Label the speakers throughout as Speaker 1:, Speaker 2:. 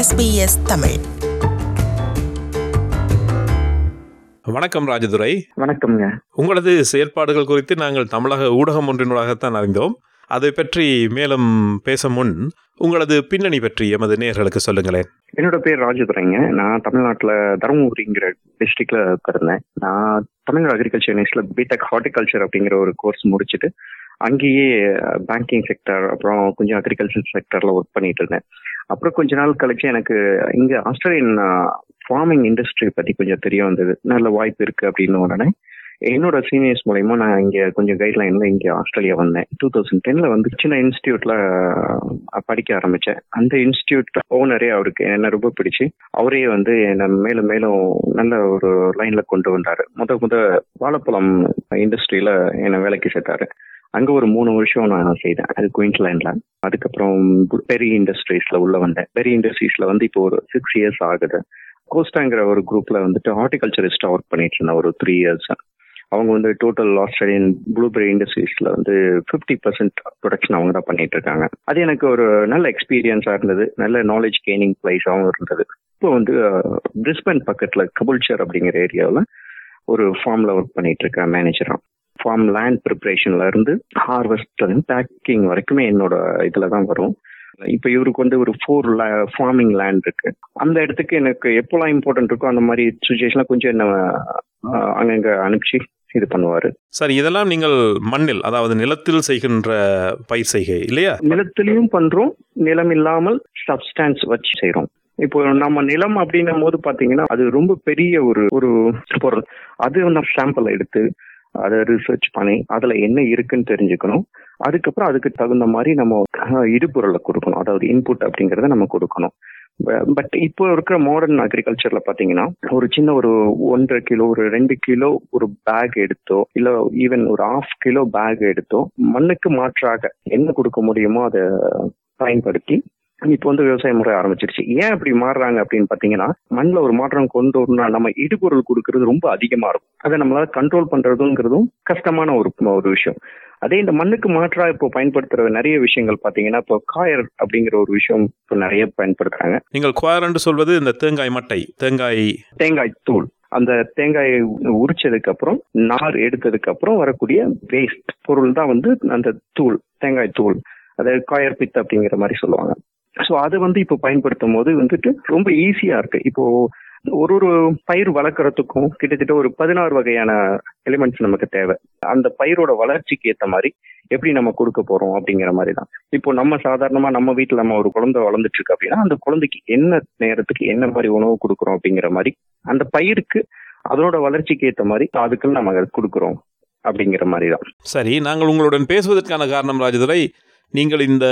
Speaker 1: SBS Tamil.
Speaker 2: வணக்கம் ராஜதுரை.
Speaker 3: வணக்கம்ங்க.
Speaker 2: உங்களது செயற்பாடுகள் குறித்து நாங்கள் தமிழக ஊடகம் ஒன்றினூடாகத்தான் அறிந்தோம். அதை பற்றி மேலும் பேச முன் உங்களது பின்னணி பற்றி எமது நேயர்களுக்கு சொல்லுங்களேன்.
Speaker 3: என்னோட பேர் ராஜதுரைங்க. நான் தமிழ்நாட்டில் தருமபுரிங்கிற டிஸ்ட்ரிக்ட்ல இருந்தேன் நான் தமிழ்நாடு அக்ரிகல்ச்சர் யூனிவர்சிட்டியில் பிடெக் ஹார்டிகல்ச்சர் அப்படிங்கிற ஒரு கோர்ஸ் முடிச்சுட்டு அங்கேயே பேங்கிங் செக்டர் அப்புறம் கொஞ்சம் அக்ரிகல்ச்சர் செக்டர்ல ஒர்க் பண்ணிட்டு இருந்தேன். அப்புறம் கொஞ்ச நாள் கழிச்சு எனக்கு இங்க ஆஸ்திரேலியன் ஃபார்மிங் இண்டஸ்ட்ரி பத்தி கொஞ்சம் தெரிய வந்தது. நல்ல வாய்ப்பு இருக்கு அப்படின்னு உடனே என்னோட சீனியர்ஸ் மூலயமா நான் இங்க கொஞ்சம் கைட்லைன்ல இங்க ஆஸ்திரேலியா வந்தேன். டூ தௌசண்ட் டென்ல வந்து சின்ன இன்ஸ்டியூட்ல படிக்க ஆரம்பிச்சேன். அந்த இன்ஸ்டியூட் ஓனரே அவருக்கு என்ன ரொம்ப பிடிச்சு அவரே வந்து என்ன மேலும் மேலும் நல்ல ஒரு லைன்ல கொண்டு வந்தாரு. முத முத வாழைப்பழம் இண்டஸ்ட்ரியில என்ன வேலைக்கு சேர்த்தாரு. அங்க ஒரு மூணு வருஷம் நான் செய்தேன். அது குயின்ஸ்லாண்ட்ல. அதுக்கப்புறம் பெரி இண்டஸ்ட்ரீஸ்ல உள்ள வந்தேன். பெரி இண்டஸ்ட்ரீஸ்ல வந்து இப்போ ஒரு சிக்ஸ் இயர்ஸ் ஆகுது. கோஸ்டாங்கிற ஒரு குரூப்ல வந்துட்டு ஹார்டிகல்ச்சரிஸ்டா ஒர்க் பண்ணிட்டு இருந்தேன். ஒரு த்ரீ இயர்ஸ் அவங்க வந்து டோட்டல் ஆஸ்திரேலியன் ப்ளூபெரி இண்டஸ்ட்ரீஸ்ல வந்து ஃபிஃப்டி பர்சன்ட் ப்ரொடக்ஷன் அவங்க தான் பண்ணிட்டு இருக்காங்க. அது எனக்கு ஒரு நல்ல எக்ஸ்பீரியன்ஸா இருந்தது. நல்ல நாலேஜ் கெய்னிங் பிளேஸாகவும் இருந்தது. இப்போ வந்து பிரிஸ்பன் பக்கத்துல கபுல்ச்சர் அப்படிங்கிற ஏரியாவில் ஒரு ஃபார்ம்ல ஒர்க் பண்ணிட்டு இருக்கேன் மேனேஜரா ஃபார்ம் லேண்ட் ப்ரிப்பரேஷன்ல இருந்து ஹார்வெஸ்ட்ல இருந்து பேக்கிங் வரைக்குமே என்னோட இதுல தான் வரும். இப்ப இவருக்கு வந்து ஒரு ஃபோர் ஃபார்மிங் லேண்ட் இருக்கு. அந்த இடத்துக்கு எனக்கு எப்போல்லாம் இம்பார்ட்டன்ட் இருக்கோ அந்த மாதிரி சுச்சுவேஷன்ல கொஞ்சம் என்ன அங்கங்க அனுப்பிச்சு இது பண்ணுவாரு.
Speaker 2: சரி இதெல்லாம் நீங்கள் மண்ணில் அதாவது நிலத்தில் செய்கின்ற பயிர் செய்கை இல்லையா?
Speaker 3: நிலத்திலையும் பண்றோம் நிலம் இல்லாமல் சப்ஸ்டான்ஸ் வச்சு செய்யறோம் இப்போ நம்ம நிலம் அப்படின்னும் போது பாத்தீங்கன்னா அது ரொம்ப பெரிய ஒரு ஒரு பொருள். அது நம்ம சாம்பிள் எடுத்து அதை ரிசர்ச் பண்ணி அதுல என்ன இருக்குன்னு தெரிஞ்சுக்கணும். அதுக்கப்புறம் அதுக்கு தகுந்த மாதிரி நம்ம இடுபொருளை கொடுக்கணும். அதாவது இன்புட் அப்படிங்கறத நம்ம கொடுக்கணும். பட் இப்போ இருக்கிற மாடர்ன் அக்ரிகல்ச்சர்ல பாத்தீங்கன்னா ஒரு சின்ன ஒரு ஒன்றரை கிலோ ஒரு ரெண்டு கிலோ ஒரு பேக் எடுத்தோ இல்ல ஈவன் ஒரு ஹாஃப் கிலோ பேக் எடுத்தோ மண்ணுக்கு மாற்றாக என்ன கொடுக்க முடியுமோ அதை பயன்படுத்தி இப்போ வந்து விவசாய முறை ஆரம்பிச்சிருச்சு. ஏன் அப்படி மாறுறாங்க அப்படின்னு பாத்தீங்கன்னா மண்ணில் ஒரு மாற்றம் கொண்டு வரணும்னா நம்ம இடுபொருள் கொடுக்கறது ரொம்ப அதிகமா இருக்கும். அதை நம்மளால கண்ட்ரோல் பண்றதுங்கிறதும் கஷ்டமான ஒரு ஒரு விஷயம். அதே இந்த மண்ணுக்கு மாற்றா இப்போ பயன்படுத்துற நிறைய விஷயங்கள் பாத்தீங்கன்னா இப்போ காயர் அப்படிங்கிற ஒரு விஷயம் இப்போ நிறைய பயன்படுத்துறாங்க.
Speaker 2: நீங்கள் என்று சொல்வது இந்த தேங்காய் மட்டை தேங்காய்
Speaker 3: தேங்காய் தூள். அந்த தேங்காயை உரிச்சதுக்கு அப்புறம் நார் எடுத்ததுக்கு அப்புறம் வரக்கூடிய வேஸ்ட் பொருள் தான் வந்து அந்த தூள் தேங்காய் தூள். அதாவது காயர் பித் அப்படிங்கிற மாதிரி சொல்லுவாங்க. ஸோ அதை வந்து இப்போ பயன்படுத்தும் போது வந்துட்டு ரொம்ப ஈஸியா இருக்கு. இப்போ ஒரு ஒரு பயிர் வளர்க்குறதுக்கும் கிட்டத்தட்ட ஒரு பதினாறு வகையான எலிமெண்ட்ஸ் நமக்கு தேவை. அந்த பயிரோட வளர்ச்சிக்கு ஏற்ற மாதிரி எப்படி நம்ம கொடுக்க போறோம் அப்படிங்கிற மாதிரி தான். இப்போ நம்ம சாதாரணமா நம்ம வீட்டுல நம்ம ஒரு குழந்தை வளர்ந்துட்டு இருக்கு அப்படின்னா அந்த குழந்தைக்கு என்ன நேரத்துக்கு என்ன மாதிரி உணவு கொடுக்குறோம் அப்படிங்கிற மாதிரி அந்த பயிருக்கு அதனோட வளர்ச்சிக்கு ஏற்ற மாதிரி அதுக்கு நம்ம கொடுக்குறோம் அப்படிங்கிற மாதிரி தான்.
Speaker 2: சரி நாங்கள் உங்களுடன் பேசுவதற்கான காரணம் ராஜதுரை நீங்கள் இந்த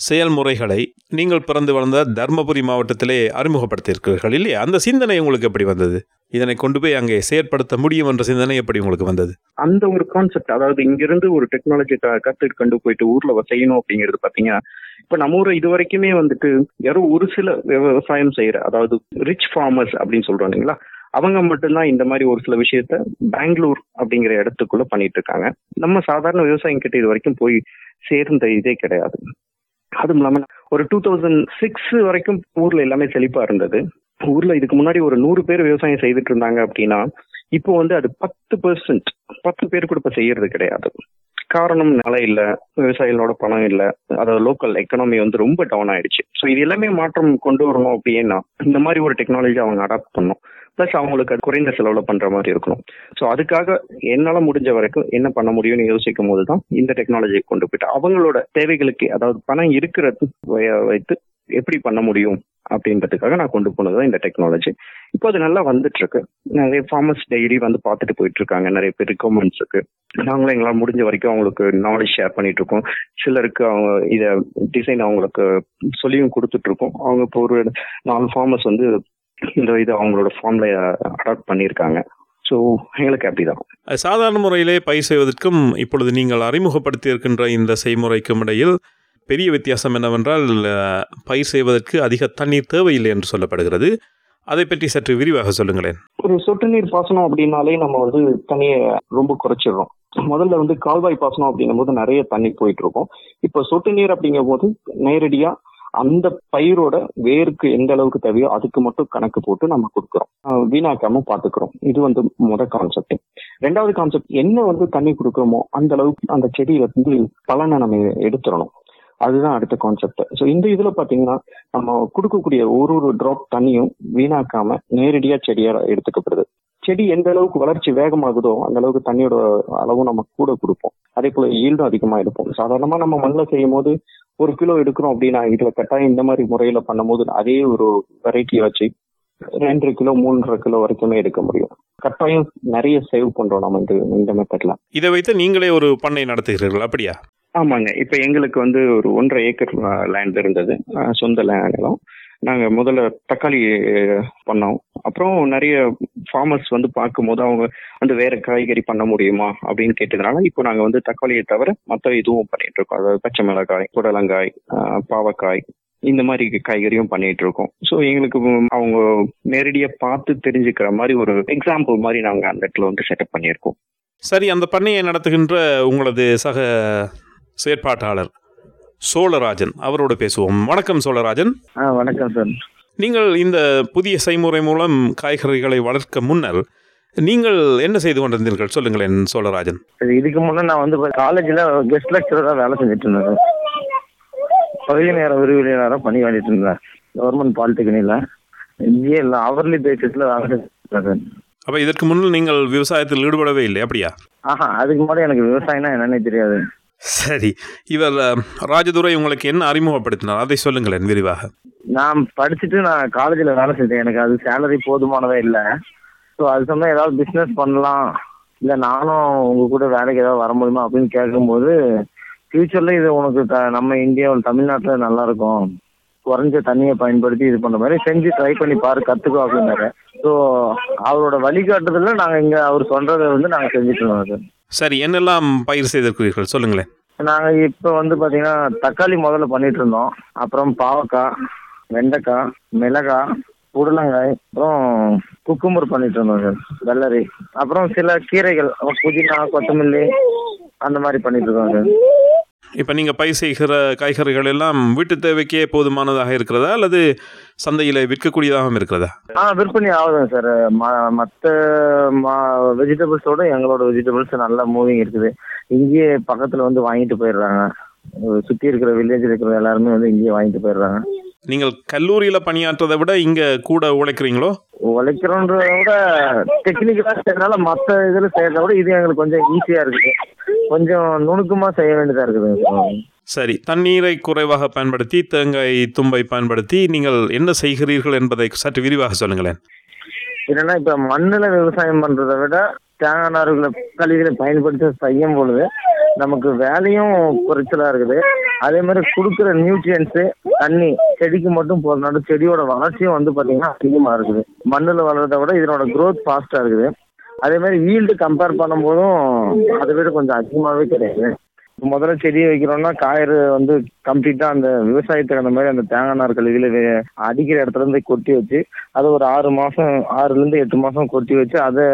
Speaker 2: செயல்முறைகளை நீங்கள் பிறந்து வளர்ந்த தர்மபுரி மாவட்டத்திலே அறிமுகப்படுத்தியிருக்கிறீர்கள் இல்லையா? அந்த சிந்தனை உங்களுக்கு எப்படி வந்தது? இதனை கொண்டு போய் அங்கே செயற்படுத்த முடியும் என்ற சிந்தனை எப்படி உங்களுக்கு வந்தது?
Speaker 3: அந்த ஒரு கான்செப்ட் அதாவது இங்கிருந்து ஒரு டெக்னாலஜி கத்துட்டு கொண்டு போயிட்டு ஊர்ல செய்யணும் அப்படிங்கிறது பாத்தீங்கன்னா இப்ப நம்ம ஊர் இது வரைக்குமே வந்துட்டு யாரோ ஒரு சில விவசாயம் செய்யற அதாவது ரிச் ஃபார்மர்ஸ் அப்படின்னு சொல்றோம் இல்லைங்களா? அவங்க மட்டும்தான் இந்த மாதிரி ஒரு சில விஷயத்த பெங்களூர் அப்படிங்கிற இடத்துக்குள்ள பண்ணிட்டு இருக்காங்க. நம்ம சாதாரண விவசாயம் கிட்ட இது வரைக்கும் போய் சேர்ந்த இதே கிடையாது. அதுவும் இல்லாம ஒரு டூ தௌசண்ட் சிக்ஸ் வரைக்கும் ஊர்ல எல்லாமே செழிப்பா இருந்தது. ஊர்ல இதுக்கு முன்னாடி ஒரு நூறு பேர் விவசாயம் செய்துட்டு இருந்தாங்க அப்படின்னா இப்போ வந்து அது பத்து பெர்சன்ட் பத்து பேர் கூட இப்ப செய்யறது கிடையாது. காரணம் நிலை இல்ல விவசாயிகளோட பணம் இல்ல அதாவது லோக்கல் எக்கனாமி வந்து ரொம்ப டவுன் ஆயிடுச்சு. ஸோ இது எல்லாமே மாற்றம் கொண்டு வரணும் அப்படின்னா இந்த மாதிரி ஒரு டெக்னாலஜி அவங்க அடாப்ட் பண்ணும் பிளஸ் அவங்களுக்கு அது குறைந்த செலவுல பண்ற மாதிரி இருக்கணும். ஸோ அதுக்காக என்னால முடிஞ்ச வரைக்கும் என்ன பண்ண முடியும்னு யோசிக்கும் போது தான் இந்த டெக்னாலஜியை கொண்டு போயிட்டு அவங்களோட தேவைகளுக்கு அதாவது பணம் இருக்கிறது வைத்து எப்படி பண்ண முடியும் அப்படின்றதுக்காக நான் கொண்டு போனது இந்த டெக்னாலஜி இப்போ அது நல்லா வந்துட்டு இருக்கு நிறைய ஃபார்மர்ஸ் டெய்லி வந்து பார்த்துட்டு போயிட்டு இருக்காங்க நிறைய பேர் ரிக்கமெண்ட்ஸுக்கு நாங்களும் எங்களால் முடிஞ்ச வரைக்கும் அவங்களுக்கு நாலேஜ் ஷேர் பண்ணிட்டு இருக்கோம் சிலருக்கு அவங்க இதை டிசைன் அவங்களுக்கு சொல்லியும் கொடுத்துட்டு இருக்கோம் அவங்க இப்போ ஒரு நாலு ஃபார்மர்ஸ் வந்து இந்த இது அவங்களோட ஃபார்ம்ல அடாப்ட் பண்ணியிருக்காங்க. ஸோ எங்களுக்கு அப்படிதான்.
Speaker 2: சாதாரண முறையிலே பயிர் செய்வதற்கும் இப்பொழுது நீங்கள் அறிமுகப்படுத்தி இருக்கின்ற இந்த செய்முறைக்கும் இடையில் பெரிய வித்தியாசம் என்னவென்றால் பயிர் செய்வதற்கு அதிக தண்ணீர் தேவையில்லை என்று சொல்லப்படுகிறது. அதை பற்றி சற்று விரிவாக சொல்லுங்களேன்.
Speaker 3: ஒரு சொட்டு நீர் பாசனம் அப்படின்னாலே நம்ம வந்து தண்ணியை ரொம்ப குறைச்சிடுறோம். முதல்ல வந்து கால்வாய் பாசனம் அப்படிங்கும் போது நிறைய தண்ணி போயிட்டு இருக்கும். இப்போ சொட்டு நீர் அப்படிங்கும் போது நேரடியா அந்த பயிரோட வேருக்கு எந்த அளவுக்கு தேவையோ அதுக்கு மட்டும் கணக்கு போட்டு நம்ம கொடுக்குறோம். வீணாக்காம பாத்துக்கிறோம். இது வந்து முத கான்செப்ட் ரெண்டாவது கான்செப்ட் என்ன வந்து தண்ணி கொடுக்குறோமோ அந்த அளவுக்கு அந்த செடியில இருந்து பலனை நம்ம எடுத்துடணும். அதுதான் அடுத்த கான்செப்ட் ஸோ இந்த இதுல பாத்தீங்கன்னா நம்ம கொடுக்கக்கூடிய ஒரு ஒரு டிராப் தண்ணியும் வீணாக்காம நேரடியா செடியா எடுத்துக்கப்படுது. செடி எந்த அளவுக்கு வளர்ச்சி வேகமாகுதோ அந்த அளவுக்கு தண்ணியோட அளவும் நம்ம கூட கொடுப்போம். அதே போல ஈல்டும் அதிகமா எடுப்போம். சாதாரணமா நம்ம மண்ணில் செய்யும் போது ஒரு கிலோ எடுக்கிறோம் அப்படின்னா இதுல கட்டாயம் இந்த மாதிரி முறையில பண்ணும்போது அதே ஒரு வெரைட்டி வச்சு ரெண்டரை கிலோ மூன்றரை கிலோ வரைக்குமே எடுக்க முடியும். கட்டாயம் நிறைய சேவ் பண்றோம் நம்ம இந்த இந்த மெத்தட்ல
Speaker 2: இதை வைத்து நீங்களே ஒரு பண்ணை நடத்துகிறீர்கள் அப்படியா?
Speaker 3: ஆமாங்க. இப்ப எங்களுக்கு வந்து ஒரு ஒன்றரை ஏக்கர் லேண்ட் இருந்தது. சொந்த நிலம் நாங்க முதல்ல தக்காளி பண்ணோம். அப்புறம் நிறைய ஃபார்மர்ஸ் வந்து பார்க்கும்போது அவங்க வந்து வேற காய்கறி பண்ண முடியுமா அப்படின்னு கேட்டதுனால இப்போ நாங்க வந்து தக்காளியை தவிர மற்ற இதுவும் பண்ணிட்டு இருக்கோம். அதாவது பச்சை மிளகாய் புடலங்காய் பாவக்காய் இந்த மாதிரி காய்கறியும் பண்ணிட்டு இருக்கோம். ஸோ எங்களுக்கு அவங்க நேரடியா பார்த்து தெரிஞ்சுக்கிற மாதிரி ஒரு எக்ஸாம்பிள் மாதிரி நாங்க அந்த இடத்துல வந்து செட்டப் பண்ணியிருக்கோம்.
Speaker 2: சரி அந்த பண்ணையை நடத்துகின்ற உங்களது சக செயற்பாட்டாளர். சோழராஜன் அவரோட பேசுவோம். வணக்கம் சோழராஜன்.
Speaker 1: வணக்கம் சார்.
Speaker 2: நீங்கள் இந்த புதிய செய்முறை மூலம் காய்கறிகளை வளர்க்க முன்னர் நீங்கள் என்ன செய்து கொண்டிருந்தீர்கள்? சொல்லுங்களேன் சோழராஜன்.
Speaker 1: இது இதுக்கு முன்னே நான் வந்து காலேஜில் கெஸ்ட் லெக்சராக வேலை செஞ்சுட்டு இருந்தேன் பகுதி நேர விரிவுரையாளராக பணி பண்ணிட்டு இருந்தேன். கவர்மெண்ட் பாலிடெக்னிக்கில் இங்கேயே இல்லை அவர்லி பேசிஸில் வேலை
Speaker 2: அப்போ இதற்கு முன்னால் நீங்கள் விவசாயத்தில் ஈடுபடவே இல்லை அப்படியா?
Speaker 1: ஆஹா அதுக்கு முன்னாடி எனக்கு விவசாயம்னா என்னன்னே தெரியாது.
Speaker 2: சரி. இவர் ராஜதுரை உங்களுக்கு என்ன அறிமுகப்படுத்தினார்? அதை சொல்லுங்களேன் விரிவாக.
Speaker 1: நான் படிச்சுட்டு நான் காலேஜில் வேலை செய்தேன் எனக்கு அது சேலரி போதுமானதே இல்லை. ஸோ அது சொன்னால் ஏதாவது பிஸ்னஸ் பண்ணலாம். இல்லை நானும் உங்கள் கூட வேலைக்கு ஏதாவது வர முடியுமா அப்படின்னு கேட்கும்போது ஃப்யூச்சரில் இது உனக்கு த நம்ம இந்தியாவில் தமிழ்நாட்டில் நல்லா இருக்கும். குறைஞ்ச தண்ணியை பயன்படுத்தி இது பண்ணுற மாதிரி செஞ்சு ட்ரை பண்ணி பாரு கற்றுக்கோ அப்படின்னாரு. ஸோ அவரோட வழிகாட்டுதலில் நாங்கள் இங்கே அவர் சொல்கிறத வந்து நாங்கள் செஞ்சுட்டு இருந்தோம் சார்
Speaker 2: சரி என்னெல்லாம் பயிர் செய்திருக்கிறீர்கள்? சொல்லுங்களேன்.
Speaker 1: நாங்கள் இப்போ வந்து பார்த்தீங்கன்னா தக்காளி முதல்ல பண்ணிட்டு இருந்தோம் அப்புறம் பாவக்காய் வெண்டைக்காய் மிளகாய் புடலங்காய் அப்புறம் குக்கும்பர் பண்ணிட்டு இருந்தோம் சார் வெள்ளரி. அப்புறம் சில கீரைகள் புதினா கொத்தமல்லி அந்த மாதிரி பண்ணிட்டு இருக்கோம் சார்.
Speaker 2: இப்போ நீங்கள் பயிர் செய்கிற காய்கறிகள் எல்லாம் வீட்டு தேவைக்கே போதுமானதாக இருக்கிறதா? அல்லது சந்தையில் விற்கக்கூடியதாகவும் இருக்கிறதா?
Speaker 1: ஆ விற்பனை ஆகுதுங்க சார். மற்ற வெஜிடபிள்ஸோட எங்களோட வெஜிடபிள்ஸ் நல்ல மூவிங் இருக்குது. இங்கேயே பக்கத்தில் வந்து வாங்கிட்டு போயிடுறாங்க. சுற்றி இருக்கிற வில்லேஜில் இருக்கிற எல்லாருமே வந்து இங்கேயே வாங்கிட்டு போயிடுறாங்க.
Speaker 2: நீங்கள் கல்லூரியில் பணியாற்றதை விட இங்கே கூட உழைக்கிறீங்களோ?
Speaker 1: உழைக்கிறோன்றத விட டெக்னிக்கலாக செய்யறதுனால மற்ற இதில் செய்யறத விட இது எங்களுக்கு கொஞ்சம் ஈஸியாக இருக்குது. கொஞ்சம் நுணுக்கமாக செய்ய வேண்டியதாக இருக்குதுங்க சார்.
Speaker 2: தண்ணீரை குறைவாக பயன்படுத்தி தேங்காய் தும்பை பயன்படுத்தி நீங்கள் என்ன செய்கிறீர்கள் என்பதை சற்று விரிவாக சொல்லுங்களேன்.
Speaker 1: என்னன்னா இப்ப மண்ணுல விவசாயம் பண்றதை விட தேங்காய் நார்களை கழிவுகளை பயன்படுத்தி செய்யும் பொழுது நமக்கு வேலையும் குறைச்சலா இருக்குது. அதே மாதிரி கொடுக்குற நியூட்ரியன்ஸ் தண்ணி செடிக்கு மட்டும் போறதுனால செடியோட வளர்ச்சியும் வந்து பாத்தீங்கன்னா அதிகமா இருக்குது. மண்ணுல வளர்றதை விட இதனோட growth ஃபாஸ்டா இருக்குது. அதே மாதிரி வீல்டு கம்பேர் பண்ணும்போதும் அதை விட கொஞ்சம் அதிகமாவே கிடையாது முதல்ல செடி வைக்கிறோம்னா காயறு வந்து கம்ப்ளீட்டா அந்த விவசாயத்துக்கு அந்த மாதிரி அந்த தேங்காய் நாற்கள் கழிவுகளை அடிக்கிற இடத்துல இருந்து கொட்டி வச்சு அதை ஒரு ஆறு மாசம் ஆறுல இருந்து எட்டு மாசம் கொட்டி வச்சு அதை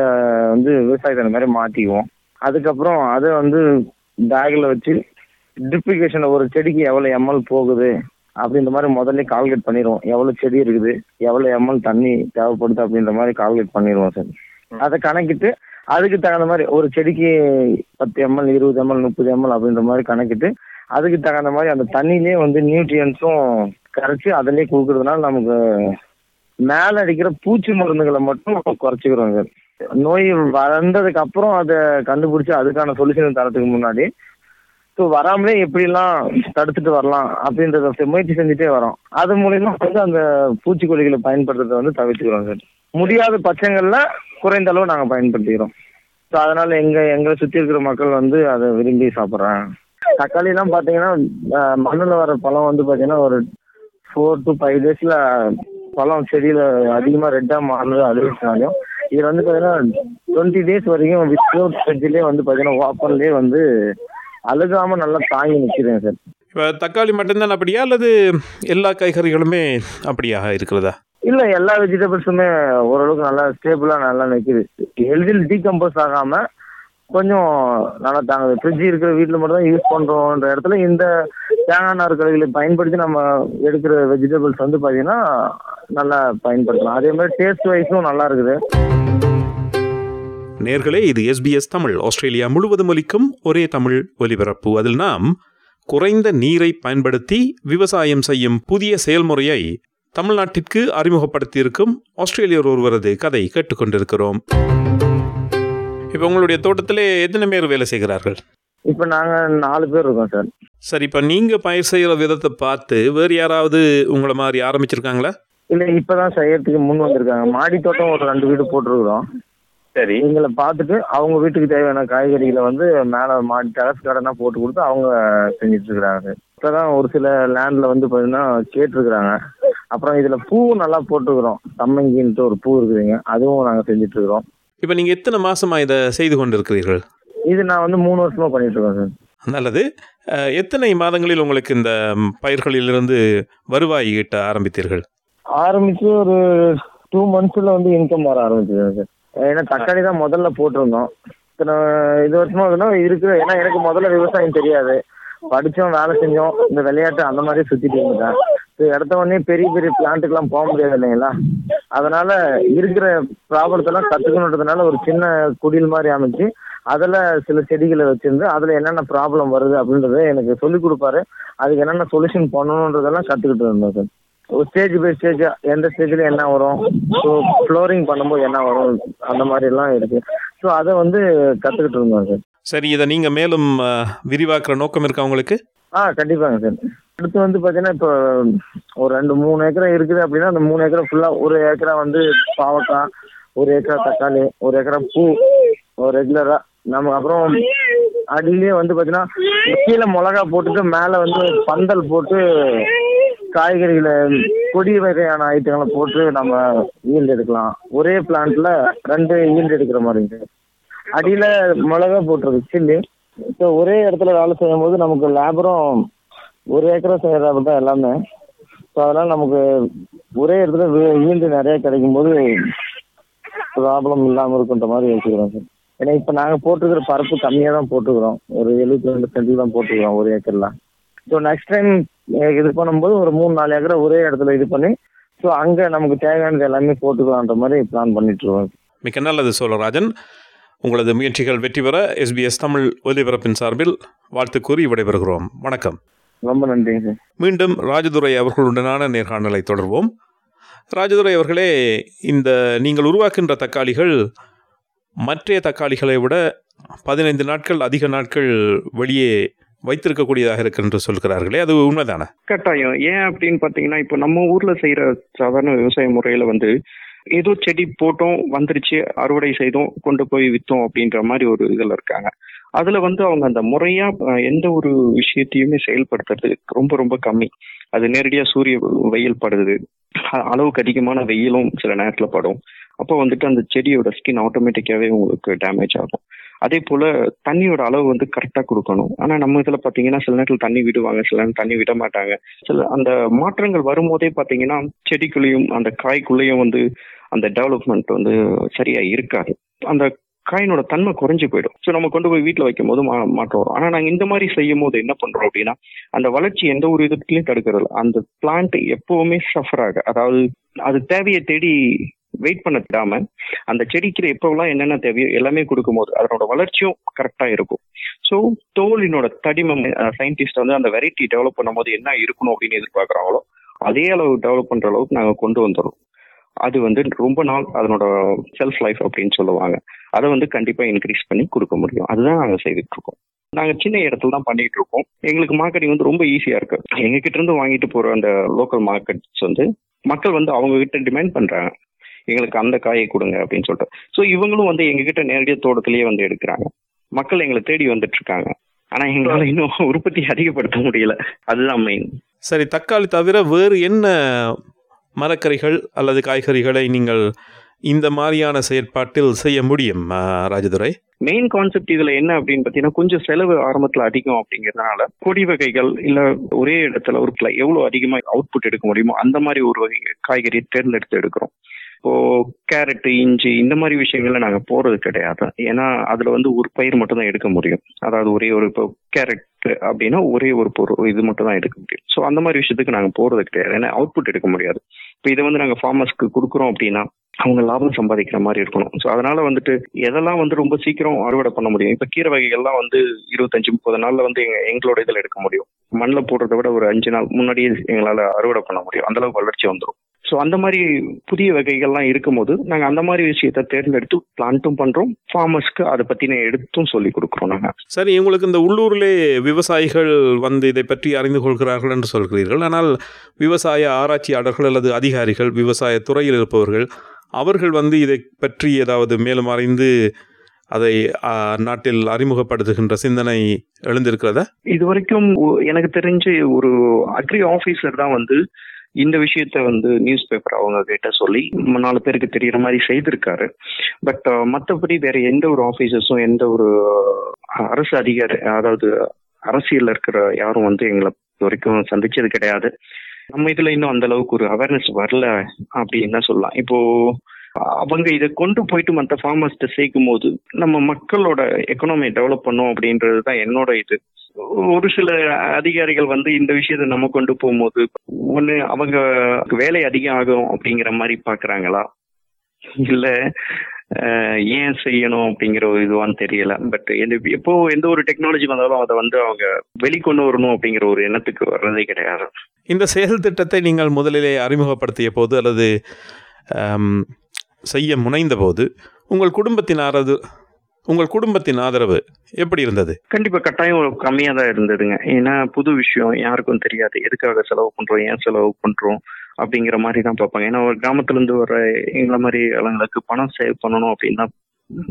Speaker 1: வந்து விவசாயத்தை அந்த மாதிரி மாத்திக்குவோம். அதுக்கப்புறம் அதை வந்து பேக்ல வச்சு ட்ரிப்ளிகேஷன் ஒரு செடிக்கு எவ்வளவு எம்எல் போகுது அப்படின்ற மாதிரி முதல்ல கால்குலேட் பண்ணிடுவோம். எவ்வளவு செடி இருக்குது எவ்வளவு எம்எல் தண்ணி தேவைப்படுது அப்படின்ற மாதிரி கால்குலேட் பண்ணிடுவோம் சார். அதை கணக்கிட்டு அதுக்கு தகுந்த மாதிரி ஒரு செடிக்கு பத்து எம்எல் இருபது எம்எல் முப்பது எம்எல் அப்படின்ற மாதிரி கணக்கிட்டு அதுக்கு தகுந்த மாதிரி அந்த தண்ணியிலே வந்து நியூட்ரியன்ஸும் கரைச்சி அதிலே கொடுக்கறதுனால நமக்கு மேல அடிக்கிற பூச்சி மருந்துகளை மட்டும் குறைச்சிக்கிறோம் சார் நோய் வந்ததுக்கு அப்புறம் அதை கண்டுபிடிச்சு அதுக்கான சொல்யூஷன் தரத்துக்கு முன்னாடி. ஸோ வராமலே எப்படிலாம் தடுத்துட்டு வரலாம் அப்படின்றத முயற்சி செஞ்சுட்டே வரோம். அது மூலியமா வந்து அந்த பூச்சிக்கொல்லிகளை பயன்படுத்துறதை வந்து தவிர்த்துக்கிறோம் சார். முடியாத பட்சங்கள்ல குறைந்த அளவு நாங்க பயன்படுத்திக்கிறோம். ஸோ அதனால எங்க எங்களை சுத்தி இருக்கிற மக்கள் வந்து அதை விரும்பி சாப்பிட்றாங்க. தக்காளி எல்லாம் பாத்தீங்கன்னா மண்ணுல வர பழம் வந்து பாத்தீங்கன்னா ஒரு ஃபோர் டு ஃபைவ் டேஸ்ல பழம் செடியில அதிகமா ரெட்டா மாறுறது அழுகினாலும் இது வந்து பாத்தீங்கன்னா டுவெண்ட்டி டேஸ் வரைக்கும் வித்தவுட் ஃப்ரிட்ஜ்லேயே வந்து பாத்தீங்கன்னா வாப்பர்லயே வந்து அழுகாம நல்லா தாங்கி நிற்கிறேன் சார்.
Speaker 2: இப்போ தக்காளி மட்டும்தான் அப்படியா அல்லது எல்லா காய்கறிகளுமே அப்படியாக இருக்கிறதா?
Speaker 1: இல்ல எல்லா வெஜிடபிள்ஸுமே ஓரளவுக்கு நல்லா ஸ்டேபிளா நல்லா நிக்குது. எளிதில் டீகம்போஸ் ஆகாம கொஞ்சம் நல்லா தாங்குது. ஃப்ரிட்ஜ் இருக்கிற வீட்டில் மட்டும் தான் யூஸ் பண்றோம்ன்ற இடத்துல இந்த தேங்காய் நார் பயன்படுத்தி நம்ம எடுக்கிற வெஜிடபிள்ஸ் வந்து பார்த்தீங்கன்னா நல்லா பயன்படுத்தலாம். அதே மாதிரி டேஸ்ட் வைஸும் நல்லா இருக்குது.
Speaker 2: நேர்களே இது எஸ்பிஎஸ் தமிழ். ஆஸ்திரேலியா முழுவதும் ஒலிக்கும் ஒரே தமிழ் ஒலிபரப்பு. அதில் நாம் குறைந்த நீரை பயன்படுத்தி விவசாயம் செய்யும் புதிய செயல்முறையை தமிழ்நாட்டிற்கு அறிமுகப்படுத்தியிருக்கும் ஆஸ்திரேலியர் ஒருவரது கதை கேட்டுக்கொண்டிருக்கிறோம். இப்போ உங்களுடைய தோட்டத்திலே எத்தனை பேர் வேலை செய்கிறார்கள்?
Speaker 1: இப்போ நாங்கள் நாலு பேர் இருக்கோம் சார்.
Speaker 2: சரி இப்போ நீங்கள் பயிர் செய்கிற விதத்தை பார்த்து வேறு யாராவது உங்களை மாதிரி ஆரம்பிச்சிருக்காங்களா?
Speaker 1: இல்லை இப்போ தான் செய்யறதுக்கு முன் வந்திருக்காங்க. மாடி தோட்டம் ஒரு ரெண்டு வீடு போட்டிருக்கிறோம்.
Speaker 2: சரி.
Speaker 1: எங்களை பார்த்துட்டு அவங்க வீட்டுக்கு தேவையான காய்கறிகளை வந்து மேலே மாடி டெரஸ் கார்டனாக போட்டு கொடுத்து அவங்க செஞ்சுட்டு இருக்கிறாங்க இப்போதான் ஒரு சில லேண்டில் வந்து பார்த்தீங்கன்னா கேட்டிருக்கிறாங்க. அப்புறம் இதில் பூ நல்லா போட்டுருக்குறோம். சம்மங்கின்ட்டு ஒரு பூ இருக்குதுங்க. அதுவும் நாங்கள் செஞ்சுட்டு இருக்கிறோம்
Speaker 2: இப்போ நீங்கள் எத்தனை மாசமா இதை செய்து கொண்டிருக்கிறீர்கள்?
Speaker 1: இது நான் வந்து மூணு வருஷமா பண்ணிட்டு இருக்கேன் சார்.
Speaker 2: நல்லது. எத்தனை மாதங்களில் உங்களுக்கு இந்த பயிர்களிலிருந்து வருவாய் ஈட்ட ஆரம்பித்தீர்கள்?
Speaker 1: ஆரம்பிச்சு ஒரு டூ மந்த்ஸில் வந்து இன்கம் வர ஆரம்பிச்சது சார். ஏன்னா தக்காளி தான் முதல்ல போட்டிருந்தோம். இத்தனை இது வருஷமா இருக்கிற ஏன்னா எனக்கு முதல்ல விவசாயம் தெரியாது. படிச்சோம் வேலை செஞ்சோம். இந்த விளையாட்டு அந்த மாதிரி சுத்திட்டு இருந்துட்டேன். இடத்த எடுத்த உடனே பெரிய பெரிய பிளான்ட்டுக்கெல்லாம் போக முடியாது இல்லைங்களா? அதனால இருக்கிற ப்ராப்ளத்தெல்லாம் கத்துக்கணுன்றதுனால ஒரு சின்ன குடில் மாதிரி அமைச்சு அதுல சில செடிகளை வச்சிருந்து அதுல என்னென்ன ப்ராப்ளம் வருது அப்படின்றத எனக்கு சொல்லிக் கொடுப்பாரு. அதுக்கு என்னென்ன சொல்யூஷன் பண்ணணுன்றதெல்லாம் கத்துக்கிட்டு இருந்தேன் சார். ஒரு ஸ்டேஜ் பை ஸ்டேஜ் எந்த ஸ்டேஜ்ல என்ன வரும்? ஸோ ஃப்ளோரிங் பண்ணும்போது என்ன வரும்? அந்த மாதிரி எல்லாம் இருக்கு. ஸோ அதை வந்து கத்துக்கிட்டு இருந்தோம் சார்.
Speaker 2: சரி இதை நீங்க மேலும் விரிவாக்குற நோக்கம் இருக்கா உங்களுக்கு?
Speaker 1: ஆ கண்டிப்பாங்க சார். அடுத்து வந்து பார்த்தீங்கன்னா இப்போ ஒரு ரெண்டு மூணு ஏக்கரா இருக்குது அப்படின்னா அந்த மூணு ஏக்கரா ஃபுல்லாக ஒரு ஏக்கரா வந்து பாவக்காய் ஒரு ஏக்கரா தக்காளி ஒரு ஏக்கரா பூ ஒரு ரெகுலரா நம்ம அப்புறம் அடியிலேயே வந்து பார்த்தீங்கன்னா கீழே மிளகா போட்டுட்டு மேலே வந்து பந்தல் போட்டு காய்கறிகளை கொடி வகையான ஐட்டங்களை போட்டு நம்ம ஈல்டு எடுக்கலாம். ஒரே பிளான்ட்ல ரெண்டு ஈல்டு எடுக்கிற மாதிரிங்க அடியில மிளகா போட்டுருக்கு சில்லி. ஸோ ஒரே இடத்துல வேலை செய்யும் போது நமக்கு லேபரும் ஒரு ஏக்கரா செய்யறது தான் எல்லாமே. ஸோ அதனால நமக்கு ஒரே இடத்துல ஈல்டு நிறைய கிடைக்கும் போது ப்ராப்ளம் இல்லாமல் இருக்குன்ற மாதிரி யோசிக்கிறோம் சார். ஏன்னா இப்போ நாங்கள் போட்டிருக்கிற பருப்பு கம்மியாக தான் போட்டுக்கிறோம். ஒரு எழுபத்தி ரெண்டு சென்டில் தான் போட்டுக்கிறோம் ஒரு ஏக்கர்ல. ஸோ நெக்ஸ்ட் டைம் இது பண்ணும்போது ஒரு மூணு நாலு ஏக்கரை ஒரே இடத்துல இது பண்ணி ஸோ அங்கே நமக்கு தேவையானது எல்லாமே போட்டுக்கலான்ற மாதிரி பிளான் பண்ணிட்டு இருக்கோம்.
Speaker 2: மிக்க நல்லது சோழராஜன். உங்களது முயற்சிகள் வெற்றி பெற எஸ்பிஎஸ் தமிழ் ஒலிபரப்பின் சார்பில் வாழ்த்து கூறி விடைபெறுகிறோம். வணக்கம்.
Speaker 1: ரொம்ப சார்.
Speaker 2: மீண்டும் ராஜதுரை அவர்களுடனான நேர்காணலை தொடர்வோம். ராஜதுரை அவர்களே இந்த நீங்கள் உருவாக்கின்ற தக்காளிகள் மற்றைய தக்காளிகளை விட பதினைந்து நாட்கள் அதிக நாட்கள் வெளியே வைத்திருக்கக்கூடியதாக இருக்கு என்று சொல்கிறார்களே அது உண்மைதானே?
Speaker 3: கட்டாயம். ஏன் அப்படின்னு பாத்தீங்கன்னா இப்போ நம்ம ஊர்ல செய்யற சாதாரண விவசாய முறையில வந்து ஏதோ செடி போட்டோம் வந்துருச்சு அறுவடை செய்தோம் கொண்டு போய் வித்தோம் அப்படின்ற மாதிரி ஒரு இதுல இருக்காங்க. அதுல வந்து அவங்க அந்த முறையா எந்த ஒரு விஷயத்தையுமே செயல்படுத்துறது ரொம்ப ரொம்ப கம்மி. அது நேரடியா சூரிய வெயில் படுது. அளவுக்கு அதிகமான வெயிலும் சில நேரத்துல படும். அப்போ வந்துட்டு அந்த செடியோட ஸ்கின் ஆட்டோமேட்டிக்காவே உங்களுக்கு டேமேஜ் ஆகும். அதே போல தண்ணியோட அளவு வந்து கரெக்டா கொடுக்கணும். ஆனா நம்ம இதுல பாத்தீங்கன்னா சில நேரத்துல தண்ணி விடுவாங்க சில நேரம் தண்ணி விட மாட்டாங்க. சில அந்த மாற்றங்கள் வரும்போதே பாத்தீங்கன்னா செடிக்குள்ளேயும் அந்த காய்க்குள்ளேயும் வந்து அந்த டெவலப்மெண்ட் வந்து சரியா இருக்காது. அந்த காயினோட தன்மை குறைஞ்சு போயிடும். ஸோ நம்ம கொண்டு போய் வீட்டில் வைக்கும் போது மா- மாற்றம். வரும் ஆனால் நாங்கள் இந்த மாதிரி செய்யும் போது என்ன பண்றோம் அப்படின்னா அந்த வளர்ச்சி எந்த ஒரு விதத்துலையும் தடுக்கிறது அந்த பிளான்ட் எப்பவுமே சஃபர் ஆக அதாவது அது தேவையை தேடி வெயிட் பண்ண விடாம அந்த செடிக்கு எப்பவெல்லாம் என்னென்ன தேவையோ எல்லாமே கொடுக்கும்போது அதனோட வளர்ச்சியும் கரெக்டா இருக்கும். ஸோ தோலினோட தடிமம் சயின்டிஸ்ட் வந்து அந்த வெரைட்டி டெவலப் பண்ணும்போது என்ன இருக்கணும் அப்படின்னு எதிர்பார்க்குறாங்களோ அதே அளவு டெவலப் பண்ற அளவுக்கு நாங்கள் கொண்டு வந்துடுறோம். அது வந்து ரொம்ப நாள் அதனோட செல்ஃப் லைஃப் அப்படின்னு சொல்லுவாங்க. அதை வந்து கண்டிப்பா இன்க்ரீஸ் பண்ணி கொடுக்க முடியும். அதுதான் நாங்க செய்துட்டு இருக்கோம். நாங்க சின்ன இடத்துல தான் பண்ணிட்டு இருக்கோம். எங்களுக்கு மார்க்கெட்டிங் வந்து ரொம்ப ஈஸியா இருக்கு. எங்க கிட்ட இருந்து வாங்கிட்டு போற அந்த லோக்கல் மார்க்கெட்ஸ் வந்து மக்கள் வந்து அவங்க கிட்ட டிமாண்ட் பண்றாங்க. எங்களுக்கு அந்த காயை கொடுங்க அப்படின்னு சொல்லிட்டு. ஸோ இவங்களும் வந்து எங்க கிட்ட நேரடியாக தோட்டத்திலேயே வந்து எடுக்கிறாங்க. மக்கள் எங்களை தேடி வந்துட்டு இருக்காங்க ஆனா எங்களால இன்னும் உற்பத்தி அதிகப்படுத்த முடியல. அதுதான் மெயின்
Speaker 2: சரி தக்காளி தவிர வேறு என்ன மரக்கறிகள் அல்லது காய்கறிகளை நீங்கள் இந்த மாதிரியான செயற்பாட்டில் செய்ய முடியும் ராஜதுரை?
Speaker 3: மெயின் கான்செப்ட் இதுல என்ன அப்படின்னு பாத்தீங்கன்னா கொஞ்சம் செலவு ஆரம்பத்துல அதிகம் அப்படிங்கறதுனால கொடி வகைகள் இல்ல ஒரே இடத்துல ஒரு எவ்வளவு அதிகமா அவுட்புட் எடுக்க முடியுமோ அந்த மாதிரி ஒரு வகை காய்கறியை தேர்ந்தெடுத்து எடுக்கிறோம். இப்போ கேரட் இஞ்சி இந்த மாதிரி விஷயங்கள்ல நாங்க போறது கிடையாது. ஏன்னா அதுல வந்து ஒரு பயிர் மட்டும் தான் எடுக்க முடியும். அதாவது ஒரே ஒரு இப்போ கேரட் அப்படின்னா ஒரே ஒரு பொருள் இது மட்டும் தான் எடுக்க முடியும். ஸோ அந்த மாதிரி விஷயத்துக்கு நாங்க போறது கிடையாது. ஏன்னா அவுட்புட் எடுக்க முடியாது. இப்போ இதை வந்து நாங்க ஃபார்மர்ஸ்க்கு கொடுக்குறோம் அப்படின்னா அவங்க லாபம் சம்பாதிக்கிற மாதிரி இருக்கணும். ஸோ அதனால வந்துட்டு எதெல்லாம் வந்து ரொம்ப சீக்கிரம் அறுவடை பண்ண முடியும்? இப்போ கீரை வகைகள்லாம் வந்து இருபத்தஞ்சு முப்பது நாள்ல வந்து எங்க எங்களோட இதில் எடுக்க முடியும். மண்ணில் போடுறத விட ஒரு அஞ்சு நாள் முன்னாடியே எங்களால் அறுவடை பண்ண முடியும். அந்த அளவுக்கு வளர்ச்சி வந்துடும் ஸோ அந்த மாதிரி புதிய வகைகள்லாம் இருக்கும்போது நாங்கள் அந்த மாதிரி விஷயத்த தேர்ந்தெடுத்து பிளான்ட்டும் பண்றோம். ஃபார்மர்ஸ்க்கு அதை பத்தின எடுத்தும் சொல்லி கொடுக்குறோம் நாங்கள்
Speaker 2: சரி உங்களுக்கு இந்த உள்ளூரிலே விவசாயிகள் வந்து இதை பற்றி அறிந்து கொள்கிறார்கள் என்று சொல்கிறீர்கள். ஆனால் விவசாய ஆராய்ச்சியாளர்கள் அல்லது அதிகாரிகள் விவசாய துறையில் இருப்பவர்கள் அவர்கள் வந்து இதை பற்றி ஏதாவது மேலும் அறிந்து அதை நாட்டில் அறிமுகப்படுத்துகின்ற சிந்தனை எழுந்திருக்கிறதா?
Speaker 3: இது வரைக்கும் எனக்கு தெரிஞ்சு ஒரு அக்ரி ஆபீசர் தான் வந்து இந்த விஷயத்த வந்து நியூஸ் பேப்பர் அவங்க கிட்ட சொல்லி நாலு பேருக்கு தெரியற மாதிரி செய்திருக்காரு. பட் மற்றபடி வேற எந்த ஒரு ஆபீசர்ஸும் எந்த ஒரு அரசு அதிகாரி அதாவது அரசியல் இருக்கிற யாரும் வந்து எங்களை இது வரைக்கும் சந்திச்சது கிடையாது. நம்ம இதுல இன்னும் அந்த அளவுக்கு ஒரு அவேர்னஸ் வரல அப்படின்னு தான் சொல்லலாம். இப்போ அவங்க இதை கொண்டு போயிட்டு மற்ற ஃபார்மர்ஸ்ட சேர்க்கும் போது நம்ம மக்களோட எக்கனாமி டெவலப் பண்ணும் அப்படின்றது தான் என்னோட இது. ஒரு சில அதிகாரிகள் வந்து இந்த விஷயத்தை நம்ம கொண்டு போகும்போது ஒண்ணு அவங்க வேலை அதிகம் ஆகும் அப்படிங்கிற மாதிரி பாக்குறாங்களா இல்ல ஏன் செய்யணும் அப்படிங்கிற ஒரு இதுவான்னு தெரியல. பட் எந்த எப்போ எந்த ஒரு டெக்னாலஜி வந்தாலும் அதை வந்து அவங்க வெளிக்கொண்டு வரணும் அப்படிங்கிற ஒரு எண்ணத்துக்கு வர்றதே கிடையாது.
Speaker 2: இந்த செயல் திட்டத்தை நீங்கள் முதலிலே அறிமுகப்படுத்திய போது அல்லது செய்ய முனைந்தபோது உங்கள் குடும்பத்தின் ஆதரவு உங்கள் குடும்பத்தின் ஆதரவு எப்படி இருந்தது?
Speaker 3: கண்டிப்பா கட்டாயம் கம்மியா தான் இருந்ததுங்க. ஏன்னா புது விஷயம் யாருக்கும் தெரியாது. எதுக்காக செலவு பண்றோம்? ஏன் செலவு பண்றோம்? அப்படிங்கிற மாதிரி தான் பார்ப்பாங்க. ஏன்னா ஒரு கிராமத்துல இருந்து வர எங்களை மாதிரி ஆளுங்களுக்கு பணம் சேவ் பண்ணணும் அப்படின்னு தான்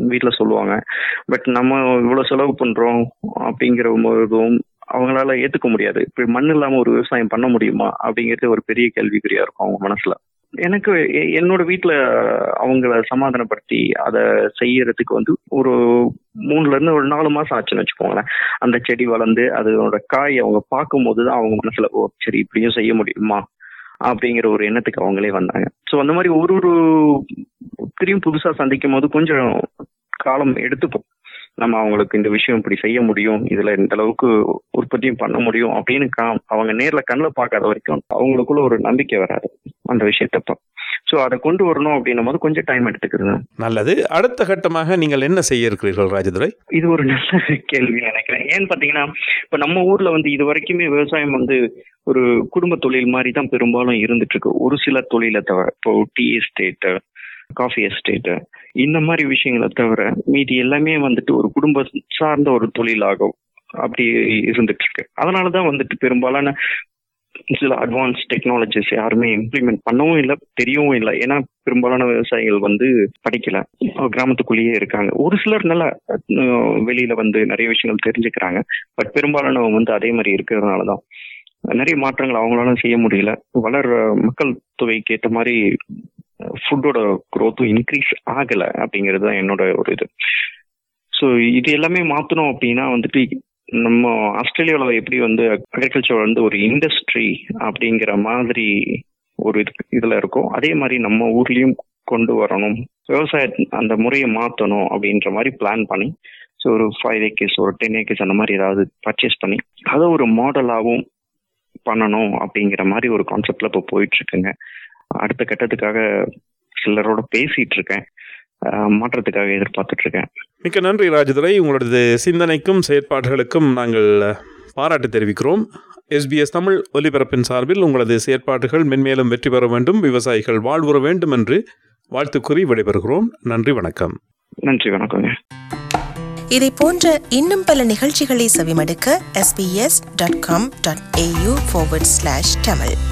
Speaker 3: வீட்டுல சொல்லுவாங்க. பட் நம்ம இவ்வளவு செலவு பண்றோம் அப்படிங்கிற போதும் அவங்களால ஏத்துக்க முடியாது. இப்படி மண் இல்லாம ஒரு விவசாயம் பண்ண முடியுமா? அப்படிங்கிறது ஒரு பெரிய கேள்விக்குறியா இருக்கும் அவங்க மனசுல. எனக்கு எ- என்னோட வீட்டுல அவங்கள சமாதானப்படுத்தி அதை செய்யறதுக்கு வந்து ஒரு மூணுல இருந்து ஒரு நாலு மாசம் ஆச்சுன்னு வச்சுக்கோங்களேன். அந்த செடி வளர்ந்து அதோட காய் அவங்க பார்க்கும்போது தான் அவங்க மனசுல ஓ சரி இப்படியும் செய்ய முடியுமா? அப்படிங்கிற ஒரு எண்ணத்துக்கு அவங்களே வந்தாங்க. ஸோ அந்த மாதிரி ஒரு ஒரு திரும்பி புதுசா சந்திக்கும் போது கொஞ்சம் காலம் எடுத்துப்போம். நம்ம அவங்களுக்கு இந்த விஷயம் இப்படி செய்ய முடியும் இதுல இந்த அளவுக்கு உற்பத்தியும் பண்ண முடியும் அப்படின்னு கா- அவங்க நேர்ல கண்ணில் பார்க்காத வரைக்கும் அவங்களுக்குள்ள ஒரு நம்பிக்கை வராது. அந்த விஷயத்தப்ப ஸோ அதை கொண்டு வரணும் அப்படின்னும் போது கொஞ்சம் டைம் எடுத்துக்கிறது
Speaker 2: நல்லது. அடுத்த கட்டமாக நீங்கள் என்ன செய்ய இருக்கிறீர்கள் ராஜதுரை?
Speaker 3: இது ஒரு நல்ல கேள்வி நினைக்கிறேன். ஏன்னு பாத்தீங்கன்னா இப்ப நம்ம ஊர்ல வந்து இது வரைக்குமே விவசாயம் வந்து ஒரு குடும்ப தொழில் மாதிரி தான் பெரும்பாலும் இருந்துட்டு இருக்கு. ஒரு சில தொழிலை தவிர இப்போ டீ எஸ்டேட் காஃபி எஸ்டேட் இந்த மாதிரி விஷயங்களை தவிர மீதி எல்லாமே வந்துட்டு ஒரு குடும்ப சார்ந்த ஒரு தொழிலாகும் அப்படி இருந்துட்டு இருக்கு. அதனாலதான் வந்துட்டு பெரும்பாலான சில அட்வான்ஸ் டெக்னாலஜிஸ் யாருமே இம்ப்ளிமெண்ட் பண்ணவும் இல்லை தெரியவும் இல்லை. ஏன்னா பெரும்பாலான விவசாயிகள் வந்து படிக்கல. கிராமத்துக்குள்ளேயே இருக்காங்க. ஒரு சிலர் நல்லா வெளியில வந்து நிறைய விஷயங்கள் தெரிஞ்சுக்கிறாங்க. பட் பெரும்பாலானவங்க வந்து அதே மாதிரி இருக்கிறதுனால தான் நிறைய மாற்றங்கள் அவங்களால செய்ய முடியல. வளர்ற மக்கள் தொகைக்கு ஏற்ற மாதிரி ஃபுட்டோட க்ரோத்தும் இன்க்ரீஸ் ஆகலை அப்படிங்கிறது தான் என்னோட ஒரு இது. ஸோ இது எல்லாமே மாற்றணும் அப்படின்னா வந்துட்டு நம்ம ஆஸ்திரேலியாவில் எப்படி வந்து அக்ரிகல்ச்சர் வந்து ஒரு இண்டஸ்ட்ரி அப்படிங்கிற மாதிரி ஒரு இது- இதுல இருக்கும் அதே மாதிரி நம்ம ஊர்லயும் கொண்டு வரணும். விவசாய அந்த முறையை மாத்தணும் அப்படின்ற மாதிரி பிளான் பண்ணி ஸோ ஒரு ஃபைவ் ஏக்கர்ஸ் ஒரு டென் ஏக்கர்ஸ் அந்த மாதிரி ஏதாவது பர்ச்சேஸ் பண்ணி அதை ஒரு மாடலாகவும் பண்ணணும் அப்படிங்கிற மாதிரி ஒரு கான்செப்ட்ல இப்போ போயிட்டு இருக்குங்க. அடுத்த கட்டத்துக்காக சிலரோட பேசிட்டு இருக்கேன். மாற்றத்துக்காக எதிர்பார்த்துட்டு இருக்கேன்
Speaker 2: மிக்க நன்றி ராஜதுரை. உங்களது சிந்தனைக்கும் செயற்பாடுகளுக்கும் நாங்கள் பாராட்டு தெரிவிக்கிறோம். எஸ்பிஎஸ் தமிழ் ஒலிபரப்பின் சார்பில் உங்களது செயற்பாடுகள் மென்மேலும் வெற்றி பெற வேண்டும் விவசாயிகள் வாழ்வுற வேண்டும் என்று வாழ்த்து கூறி விடைபெறுகிறோம். நன்றி வணக்கம்.
Speaker 3: நன்றி வணக்கங்க.
Speaker 4: இதை போன்ற இன்னும் பல நிகழ்ச்சிகளை செவிமடுக்க sbs.com.au forward slash tamil.